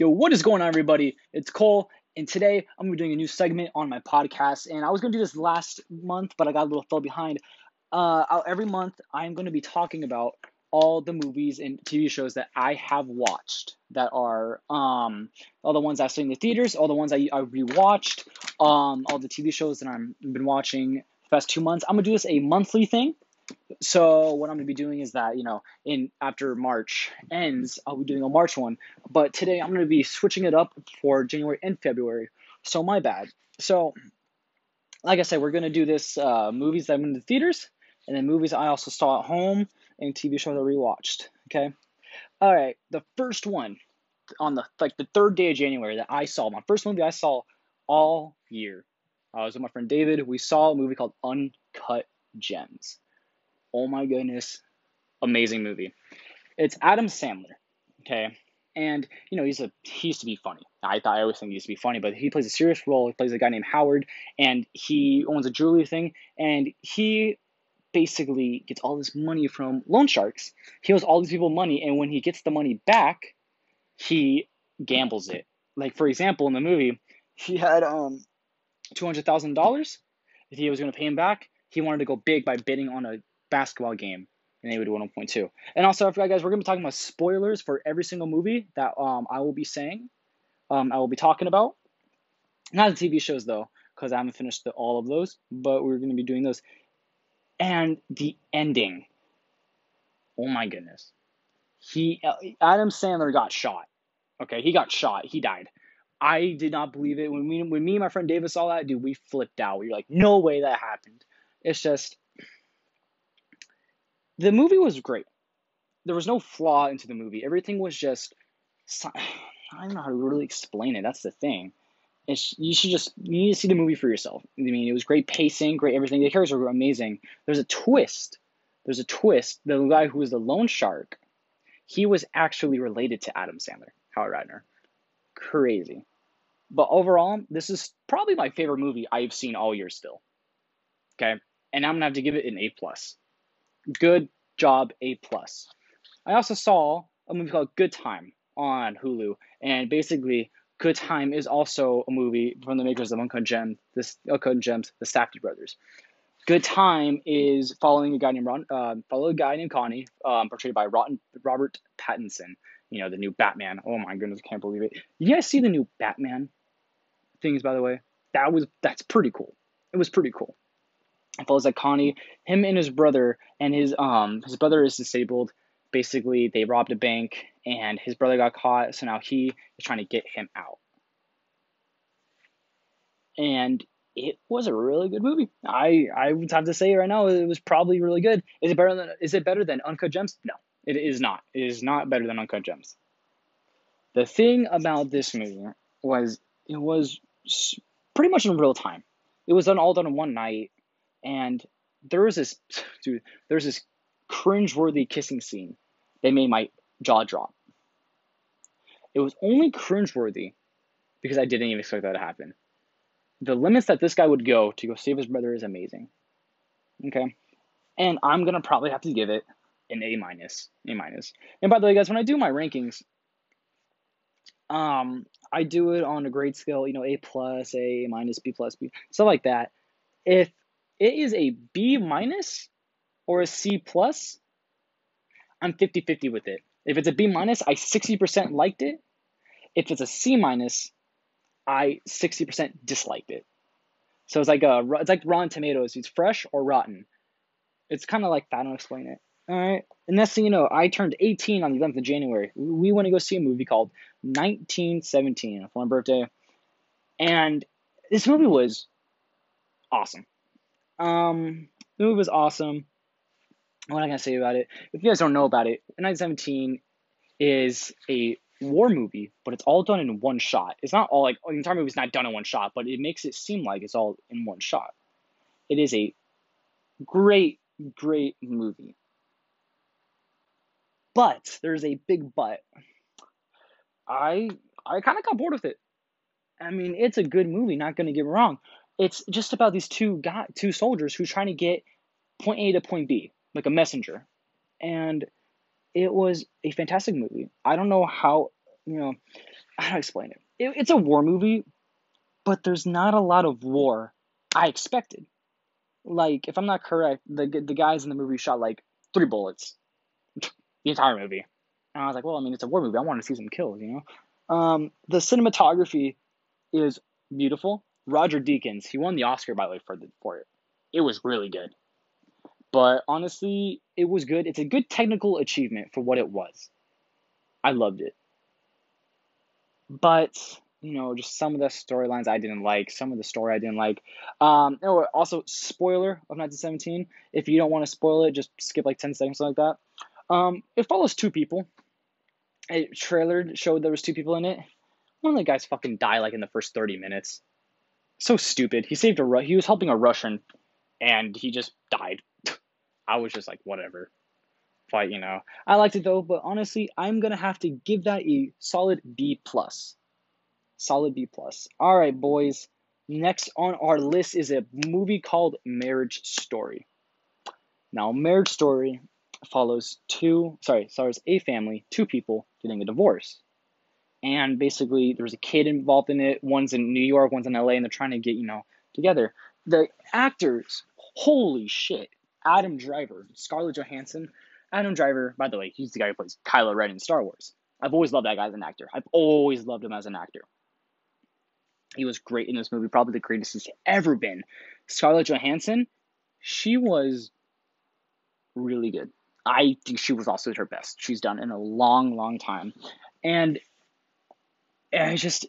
Yo, what is going on, everybody? It's Cole, and today I'm gonna be doing a new segment on my podcast. And I was gonna do this last month, but I got a little fell behind. Uh, every month I'm gonna be talking about all the movies and TV shows that I have watched that are um all the ones I've seen in the theaters, all the ones I I rewatched, um all the TV shows that I've been watching the past two months. I'm gonna do this a monthly thing. So what I'm gonna be doing is that you know in after March ends, I'll be doing a March one. But today I'm gonna be switching it up for January and February. So my bad. So like I said, we're gonna do this uh, movies that I'm in the theaters, and then movies I also saw at home, and TV shows I rewatched. Okay. All right. The first one on the like the third day of January that I saw, my first movie I saw all year. I was with my friend David. We saw a movie called Uncut Gems. Oh my goodness, amazing movie. It's Adam Sandler, okay, and you know he's a he used to be funny. I thought I always think he used to be funny, but he plays a serious role. He plays a guy named Howard, and he owns a jewelry thing, and he basically gets all this money from loan sharks. He owes all these people money, and when he gets the money back, he gambles it. Like for example, in the movie, he had um two hundred thousand dollars. He was going to pay him back, he wanted to go big by bidding on a basketball game, and they would win 1.2. And also, I forgot, guys, we're gonna be talking about spoilers for every single movie that um I will be saying, um I will be talking about. Not the TV shows though, because I haven't finished the, all of those, but we're gonna be doing those. And the ending. Oh my goodness, he uh, Adam Sandler got shot. Okay, he got shot. He died. I did not believe it when we when me and my friend David saw that. Dude, we flipped out. We were like, no way that happened. It's just the movie was great. There was no flaw into the movie. Everything was just I don't know how to really explain it. That's the thing. It's, you should just you need to see the movie for yourself. I mean, it was great pacing, great everything. The characters were amazing. There's a twist. There's a twist. The guy who was the loan shark, he was actually related to Adam Sandler, Howard Ratner. Crazy. But overall, this is probably my favorite movie I've seen all year still. Okay, and I'm gonna have to give it an A plus. Good job, A plus. I also saw a movie called Good Time on Hulu, and basically, Good Time is also a movie from the makers of Uncut Gems, this Uncut Gems, the Safdie brothers. Good Time is following a guy named Ron, uh, follow a guy named Connie, um, portrayed by Rotten, Robert Pattinson. You know the new Batman. Oh my goodness, I can't believe it. You guys see the new Batman things? By the way, that was that's pretty cool. It was pretty cool follows like Connie, him and his brother, and his um his brother is disabled. Basically, they robbed a bank, and his brother got caught. So now he is trying to get him out. And it was a really good movie. I I would have to say right now it was probably really good. Is it better than Is it better than Uncut Gems? No, it is not. It is not better than Uncut Gems. The thing about this movie was it was pretty much in real time. It was done all done in one night and there was this dude, there's this cringeworthy kissing scene that made my jaw drop. It was only cringeworthy because I didn't even expect that to happen. The limits that this guy would go to go save his brother is amazing. Okay. And I'm gonna probably have to give it an A minus. A minus. And by the way, guys, when I do my rankings, um, I do it on a grade scale, you know, A plus, A minus, B plus, B, stuff like that. If it is a B minus or a C plus, I'm 50 50 with it. If it's a B minus, I 60% liked it. If it's a C minus, I 60% disliked it. So it's like a it's like Rotten Tomatoes. It's fresh or rotten. It's kind of like that. I don't explain it. All right. And next thing you know, I turned 18 on the 11th of January. We went to go see a movie called 1917 for my birthday, and this movie was awesome. Um, the movie was awesome. What am I gonna say about it? If you guys don't know about it, 1917 is a war movie, but it's all done in one shot. It's not all like the entire movie's not done in one shot, but it makes it seem like it's all in one shot. It is a great, great movie. But there's a big but. I I kind of got bored with it. I mean, it's a good movie, not gonna get me wrong, it's just about these two guy, two soldiers who's trying to get point A to point B, like a messenger. And it was a fantastic movie. I don't know how, you know, how to explain it? it? It's a war movie, but there's not a lot of war I expected. Like, if I'm not correct, the the guys in the movie shot like three bullets the entire movie. And I was like, well, I mean, it's a war movie. I want to see some kills, you know? Um, the cinematography is beautiful. Roger Deakins, he won the Oscar, by the way, for, the, for it. It was really good. But honestly, it was good. It's a good technical achievement for what it was. I loved it. But, you know, just some of the storylines I didn't like, some of the story I didn't like. Um, oh, also, spoiler of 1917. If you don't want to spoil it, just skip like 10 seconds, like that. Um, it follows two people. A trailer showed there was two people in it. One of the guys fucking died like in the first 30 minutes. So stupid. He saved a Ru- he was helping a Russian and he just died. I was just like whatever. But you know, I liked it though, but honestly, I'm to have to give that a solid B plus. Solid B plus. All right, boys. Next on our list is a movie called Marriage Story. Now, Marriage Story follows two, sorry, stars a family, two people getting a divorce. And basically, there was a kid involved in it. One's in New York, one's in LA, and they're trying to get, you know, together. The actors, holy shit. Adam Driver, Scarlett Johansson. Adam Driver, by the way, he's the guy who plays Kylo Ren in Star Wars. I've always loved that guy as an actor. I've always loved him as an actor. He was great in this movie, probably the greatest he's ever been. Scarlett Johansson, she was really good. I think she was also at her best she's done in a long, long time. And I just,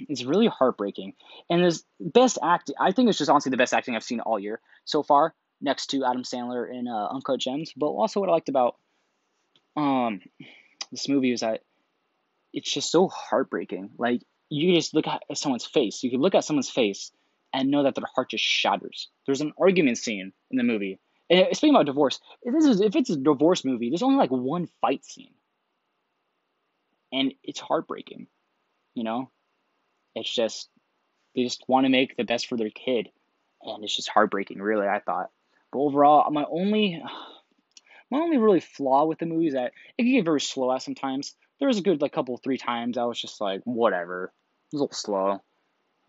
it's really heartbreaking. And this best acting, I think it's just honestly the best acting I've seen all year so far, next to Adam Sandler in uh, Uncut Gems. But also, what I liked about um this movie is that it's just so heartbreaking. Like you just look at someone's face, you can look at someone's face and know that their heart just shatters. There's an argument scene in the movie and speaking about divorce, if this is if it's a divorce movie, there's only like one fight scene, and it's heartbreaking. You know, it's just they just want to make the best for their kid, and it's just heartbreaking. Really, I thought. But overall, my only my only really flaw with the movie is that it can get very slow at sometimes. There was a good like couple three times I was just like whatever, it was a little slow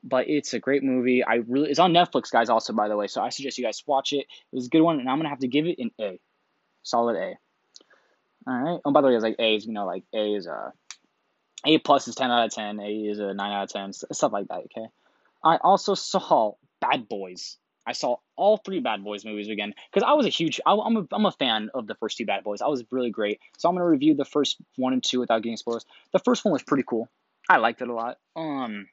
but it's a great movie. I really it's on Netflix, guys. Also, by the way, so I suggest you guys watch it. It was a good one, and I'm gonna have to give it an A, solid A. All right. Oh, by the way, it's like A is you know like A is a A plus is ten out of ten. A is a nine out of ten. Stuff like that. Okay. I also saw Bad Boys. I saw all three Bad Boys movies again because I was a huge I, am a I'm a fan of the first two Bad Boys. I was really great. So I'm gonna review the first one and two without getting spoilers. The first one was pretty cool. I liked it a lot. Um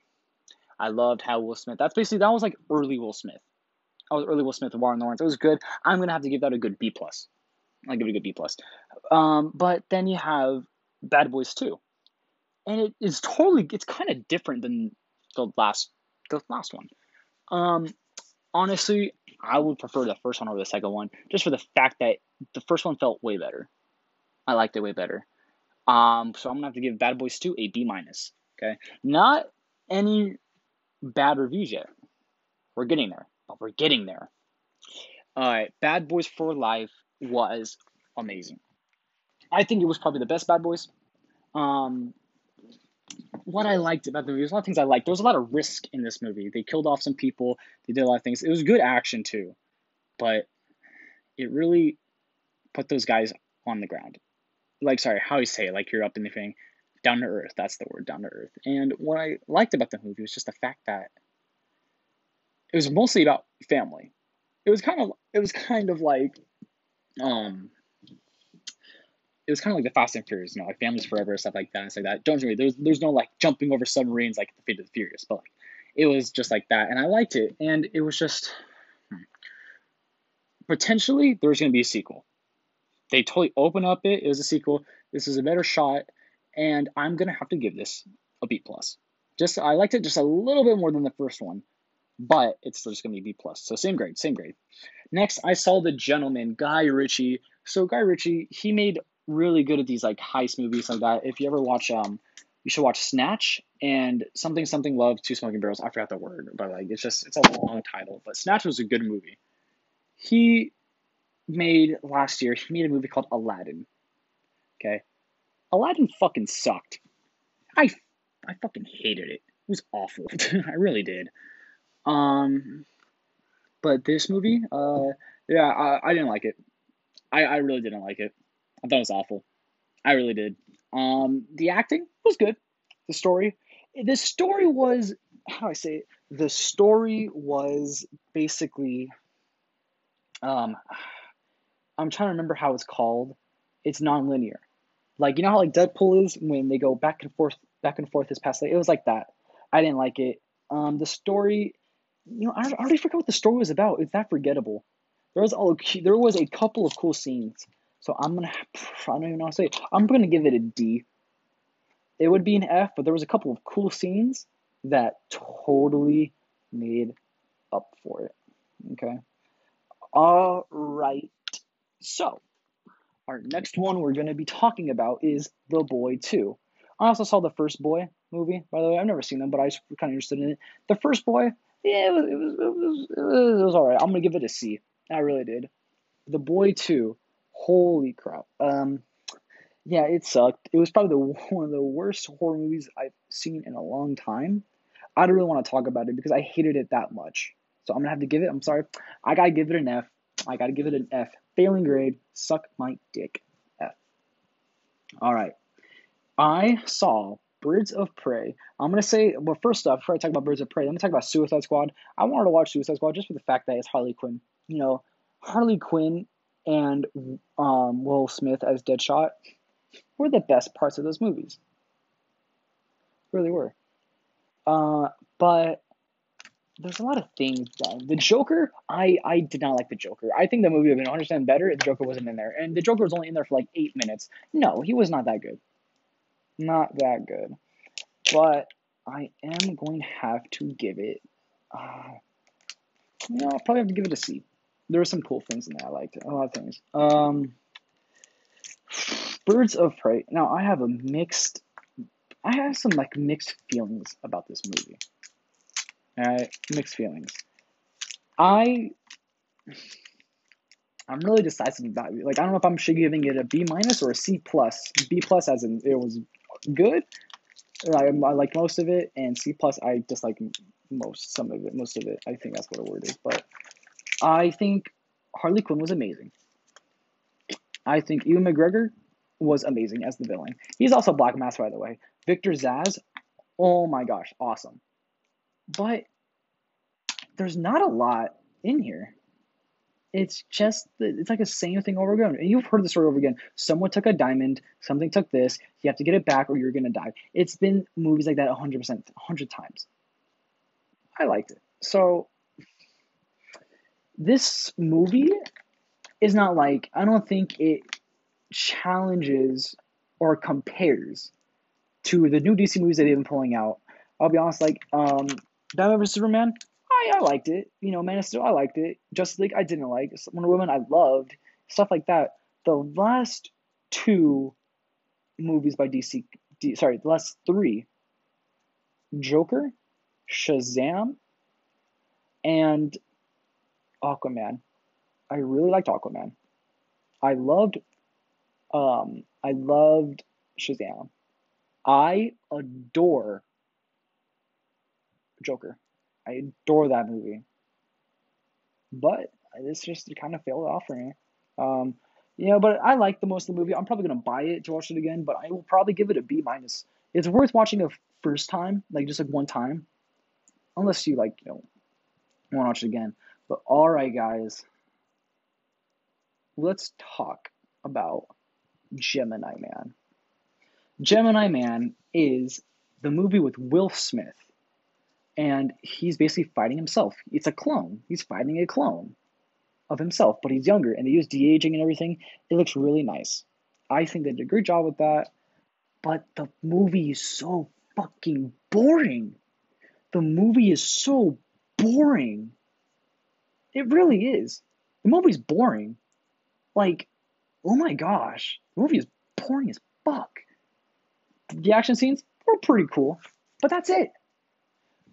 I loved how Will Smith. That's basically that was like early Will Smith. I was early Will Smith with Warren Lawrence. It was good. I'm gonna have to give that a good B plus. I'll give it a good B plus. Um, but then you have Bad Boys 2. And it is totally it's kind of different than the last the last one. Um, honestly, I would prefer the first one over the second one, just for the fact that the first one felt way better. I liked it way better. Um, so I'm gonna have to give Bad Boys 2 a B minus. Okay, not any bad reviews yet. We're getting there, but we're getting there. All right, Bad Boys for Life was amazing. I think it was probably the best Bad Boys. Um, what I liked about the movie, there's a lot of things I liked. There was a lot of risk in this movie. They killed off some people. They did a lot of things. It was good action too, but it really put those guys on the ground. Like, sorry, how you say it? Like you're up in the thing down to earth. That's the word, down to earth. And what I liked about the movie was just the fact that it was mostly about family. It was kind of it was kind of like um it was kind of like the Fast and Furious, you know, like Families Forever, stuff like that, stuff like that. Don't worry, there's there's no like jumping over submarines like the Fate of the Furious, but like it was just like that, and I liked it, and it was just hmm. potentially there's gonna be a sequel. They totally open up it. It was a sequel. This is a better shot and I'm gonna have to give this a B plus. Just I liked it just a little bit more than the first one, but it's just gonna be B plus. So same grade, same grade. Next, I saw The Gentlemen, Guy Ritchie. So Guy Ritchie, he made really good at these like heist movies like that. If you ever watch um you should watch Snatch and something something love two smoking barrels. I forgot the word, but like it's just it's a long title. But Snatch was a good movie. He made last year. He made a movie called Aladdin. Okay, Aladdin fucking sucked. I I fucking hated it. It was awful. I really did. Um, but this movie, uh, yeah, I, I didn't like it. I, I really didn't like it. I thought it was awful. I really did. Um, the acting was good. The story, the story was how I say it? The story was basically, um, I'm trying to remember how it's called. It's non-linear. Like you know how like Deadpool is when they go back and forth, back and forth this past. It was like that. I didn't like it. Um, the story, you know, I, I already forgot what the story was about. It's that forgettable. There was all there was a couple of cool scenes. So I'm gonna I don't even know how to say. I'm gonna give it a D. It would be an F, but there was a couple of cool scenes that totally made up for it. Okay. All right. So our next one we're gonna be talking about is The Boy 2. I also saw the first Boy movie, by the way. I've never seen them, but I was kind of interested in it. The first Boy, yeah, it was, it was, it was, it was, it was all right. I'm gonna give it a C. I really did. The Boy 2, holy crap. Um, yeah, it sucked. It was probably the one of the worst horror movies I've seen in a long time. I don't really want to talk about it because I hated it that much. So I'm gonna have to give it. I'm sorry. I gotta give it an F. I gotta give it an F. Failing grade. Suck my dick. F. All right. I saw Birds of Prey. I'm gonna say, well, first off, before I talk about Birds of Prey, let me talk about Suicide Squad. I wanted to watch Suicide Squad just for the fact that it's Harley Quinn. You know, Harley Quinn and um, Will Smith as Deadshot were the best parts of those movies. Really were. Uh, but there's a lot of things. The Joker, I I did not like the Joker. I think the movie would have been 100 better if the Joker wasn't in there. And the Joker was only in there for like eight minutes. No, he was not that good. Not that good. But I am going to have to give it. Uh, you know, I'll probably have to give it a C. There were some cool things in there. I liked it. A lot of things. Um, Birds of Prey. Now I have a mixed. I have some like mixed feelings about this movie. Alright, mixed feelings. I I'm really decisive about it. Like I don't know if I'm giving it a B minus or a C plus. B plus as in it was good. I, I like most of it, and C plus I dislike most some of it, most of it. I think that's what a word is. But I think Harley Quinn was amazing. I think Ewan McGregor was amazing as the villain. He's also Black Mask, by the way. Victor Zsasz, oh my gosh, awesome. But there's not a lot in here. It's just it's like the same thing over and over again. And you've heard the story over again. Someone took a diamond, something took this. You have to get it back, or you're gonna die. It's been movies like that 100 percent, 100 times. I liked it. So this movie is not like I don't think it challenges or compares to the new DC movies that they've been pulling out. I'll be honest, like um, Batman vs Superman, I, I liked it. You know, Man of Steel, I liked it. Justice League, I didn't like. Wonder Woman, I loved. Stuff like that. The last two movies by DC, D, sorry, the last three, Joker, Shazam, and Aquaman. I really liked Aquaman. I loved um I loved Shazam. I adore Joker. I adore that movie. But this just kind of failed off for me. Um, you know, but I like the most of the movie. I'm probably gonna buy it to watch it again, but I will probably give it a B minus. It's worth watching a first time, like just like one time, unless you like you know want to watch it again. But all right, guys, let's talk about Gemini Man. Gemini Man is the movie with Will Smith, and he's basically fighting himself. It's a clone. He's fighting a clone of himself, but he's younger, and they use de aging and everything. It looks really nice. I think they did a great job with that, but the movie is so fucking boring. The movie is so boring. It really is. The movie's boring. Like, oh my gosh, the movie is boring as fuck. The action scenes were pretty cool, but that's it.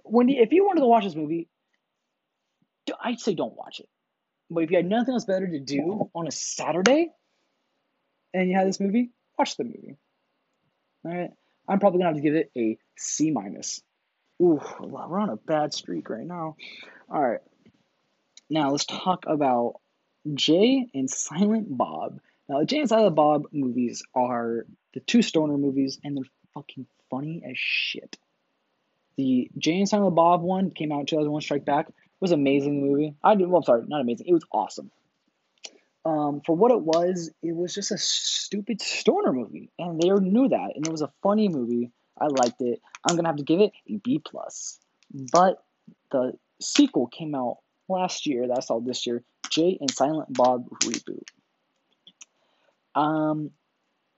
When if you wanted to watch this movie, I'd say don't watch it. But if you had nothing else better to do on a Saturday, and you had this movie, watch the movie. All right. I'm probably gonna have to give it a C minus. Ooh, we're on a bad streak right now. All right, now let's talk about Jay and Silent Bob. Now, the Jay and Silent Bob movies are the two stoner movies, and they're fucking funny as shit. The Jay and Silent Bob one came out in 2001 Strike Back. It was amazing movie. I well, I'm sorry, not amazing. It was awesome. Um, for what it was, it was just a stupid stoner movie, and they knew that, and it was a funny movie. I liked it. I'm gonna have to give it a B plus. But the sequel came out last year. That I saw this year. Jay and Silent Bob reboot. Um,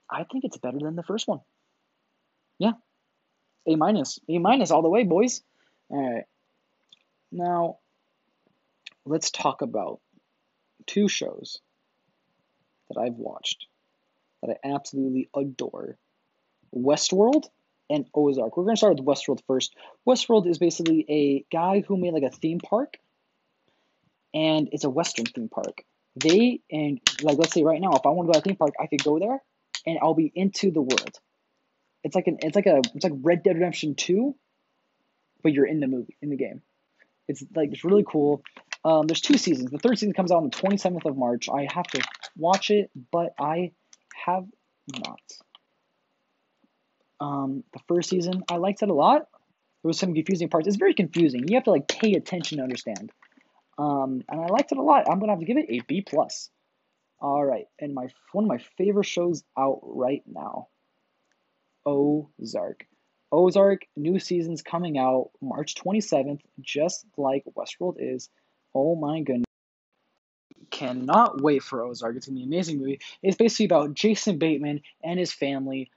I think it's better than the first one. Yeah, A minus, A minus all the way, boys. All right. Now, let's talk about two shows that I've watched that I absolutely adore Westworld and Ozark. We're going to start with Westworld first. Westworld is basically a guy who made like a theme park, and it's a Western theme park. They, and like, let's say right now, if I want to go to a theme park, I could go there and I'll be into the world. It's like an, it's like a, it's like Red Dead Redemption 2, but you're in the movie, in the game. It's like, it's really cool. Um, there's two seasons. The third season comes out on the 27th of March. I have to watch it, but I have not. Um, the first season, I liked it a lot. There was some confusing parts. It's very confusing. You have to like pay attention to understand. Um, and I liked it a lot. I'm gonna have to give it a B plus. All right, and my one of my favorite shows out right now, Ozark. Ozark new season's coming out March 27th, just like Westworld is. Oh my goodness. Cannot wait for Ozark. It's gonna be an amazing movie. It's basically about Jason Bateman and his family.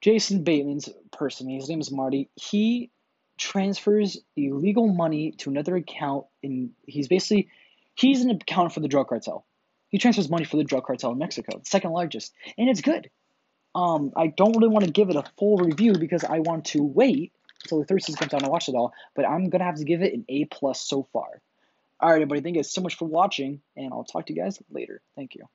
Jason Bateman's person, his name is Marty. He transfers illegal money to another account and he's basically he's an account for the drug cartel. He transfers money for the drug cartel in Mexico, second largest. And it's good. Um, I don't really want to give it a full review because I want to wait until the third season comes out and watch it all. But I'm gonna have to give it an A plus so far. All right, everybody. Thank you guys so much for watching, and I'll talk to you guys later. Thank you.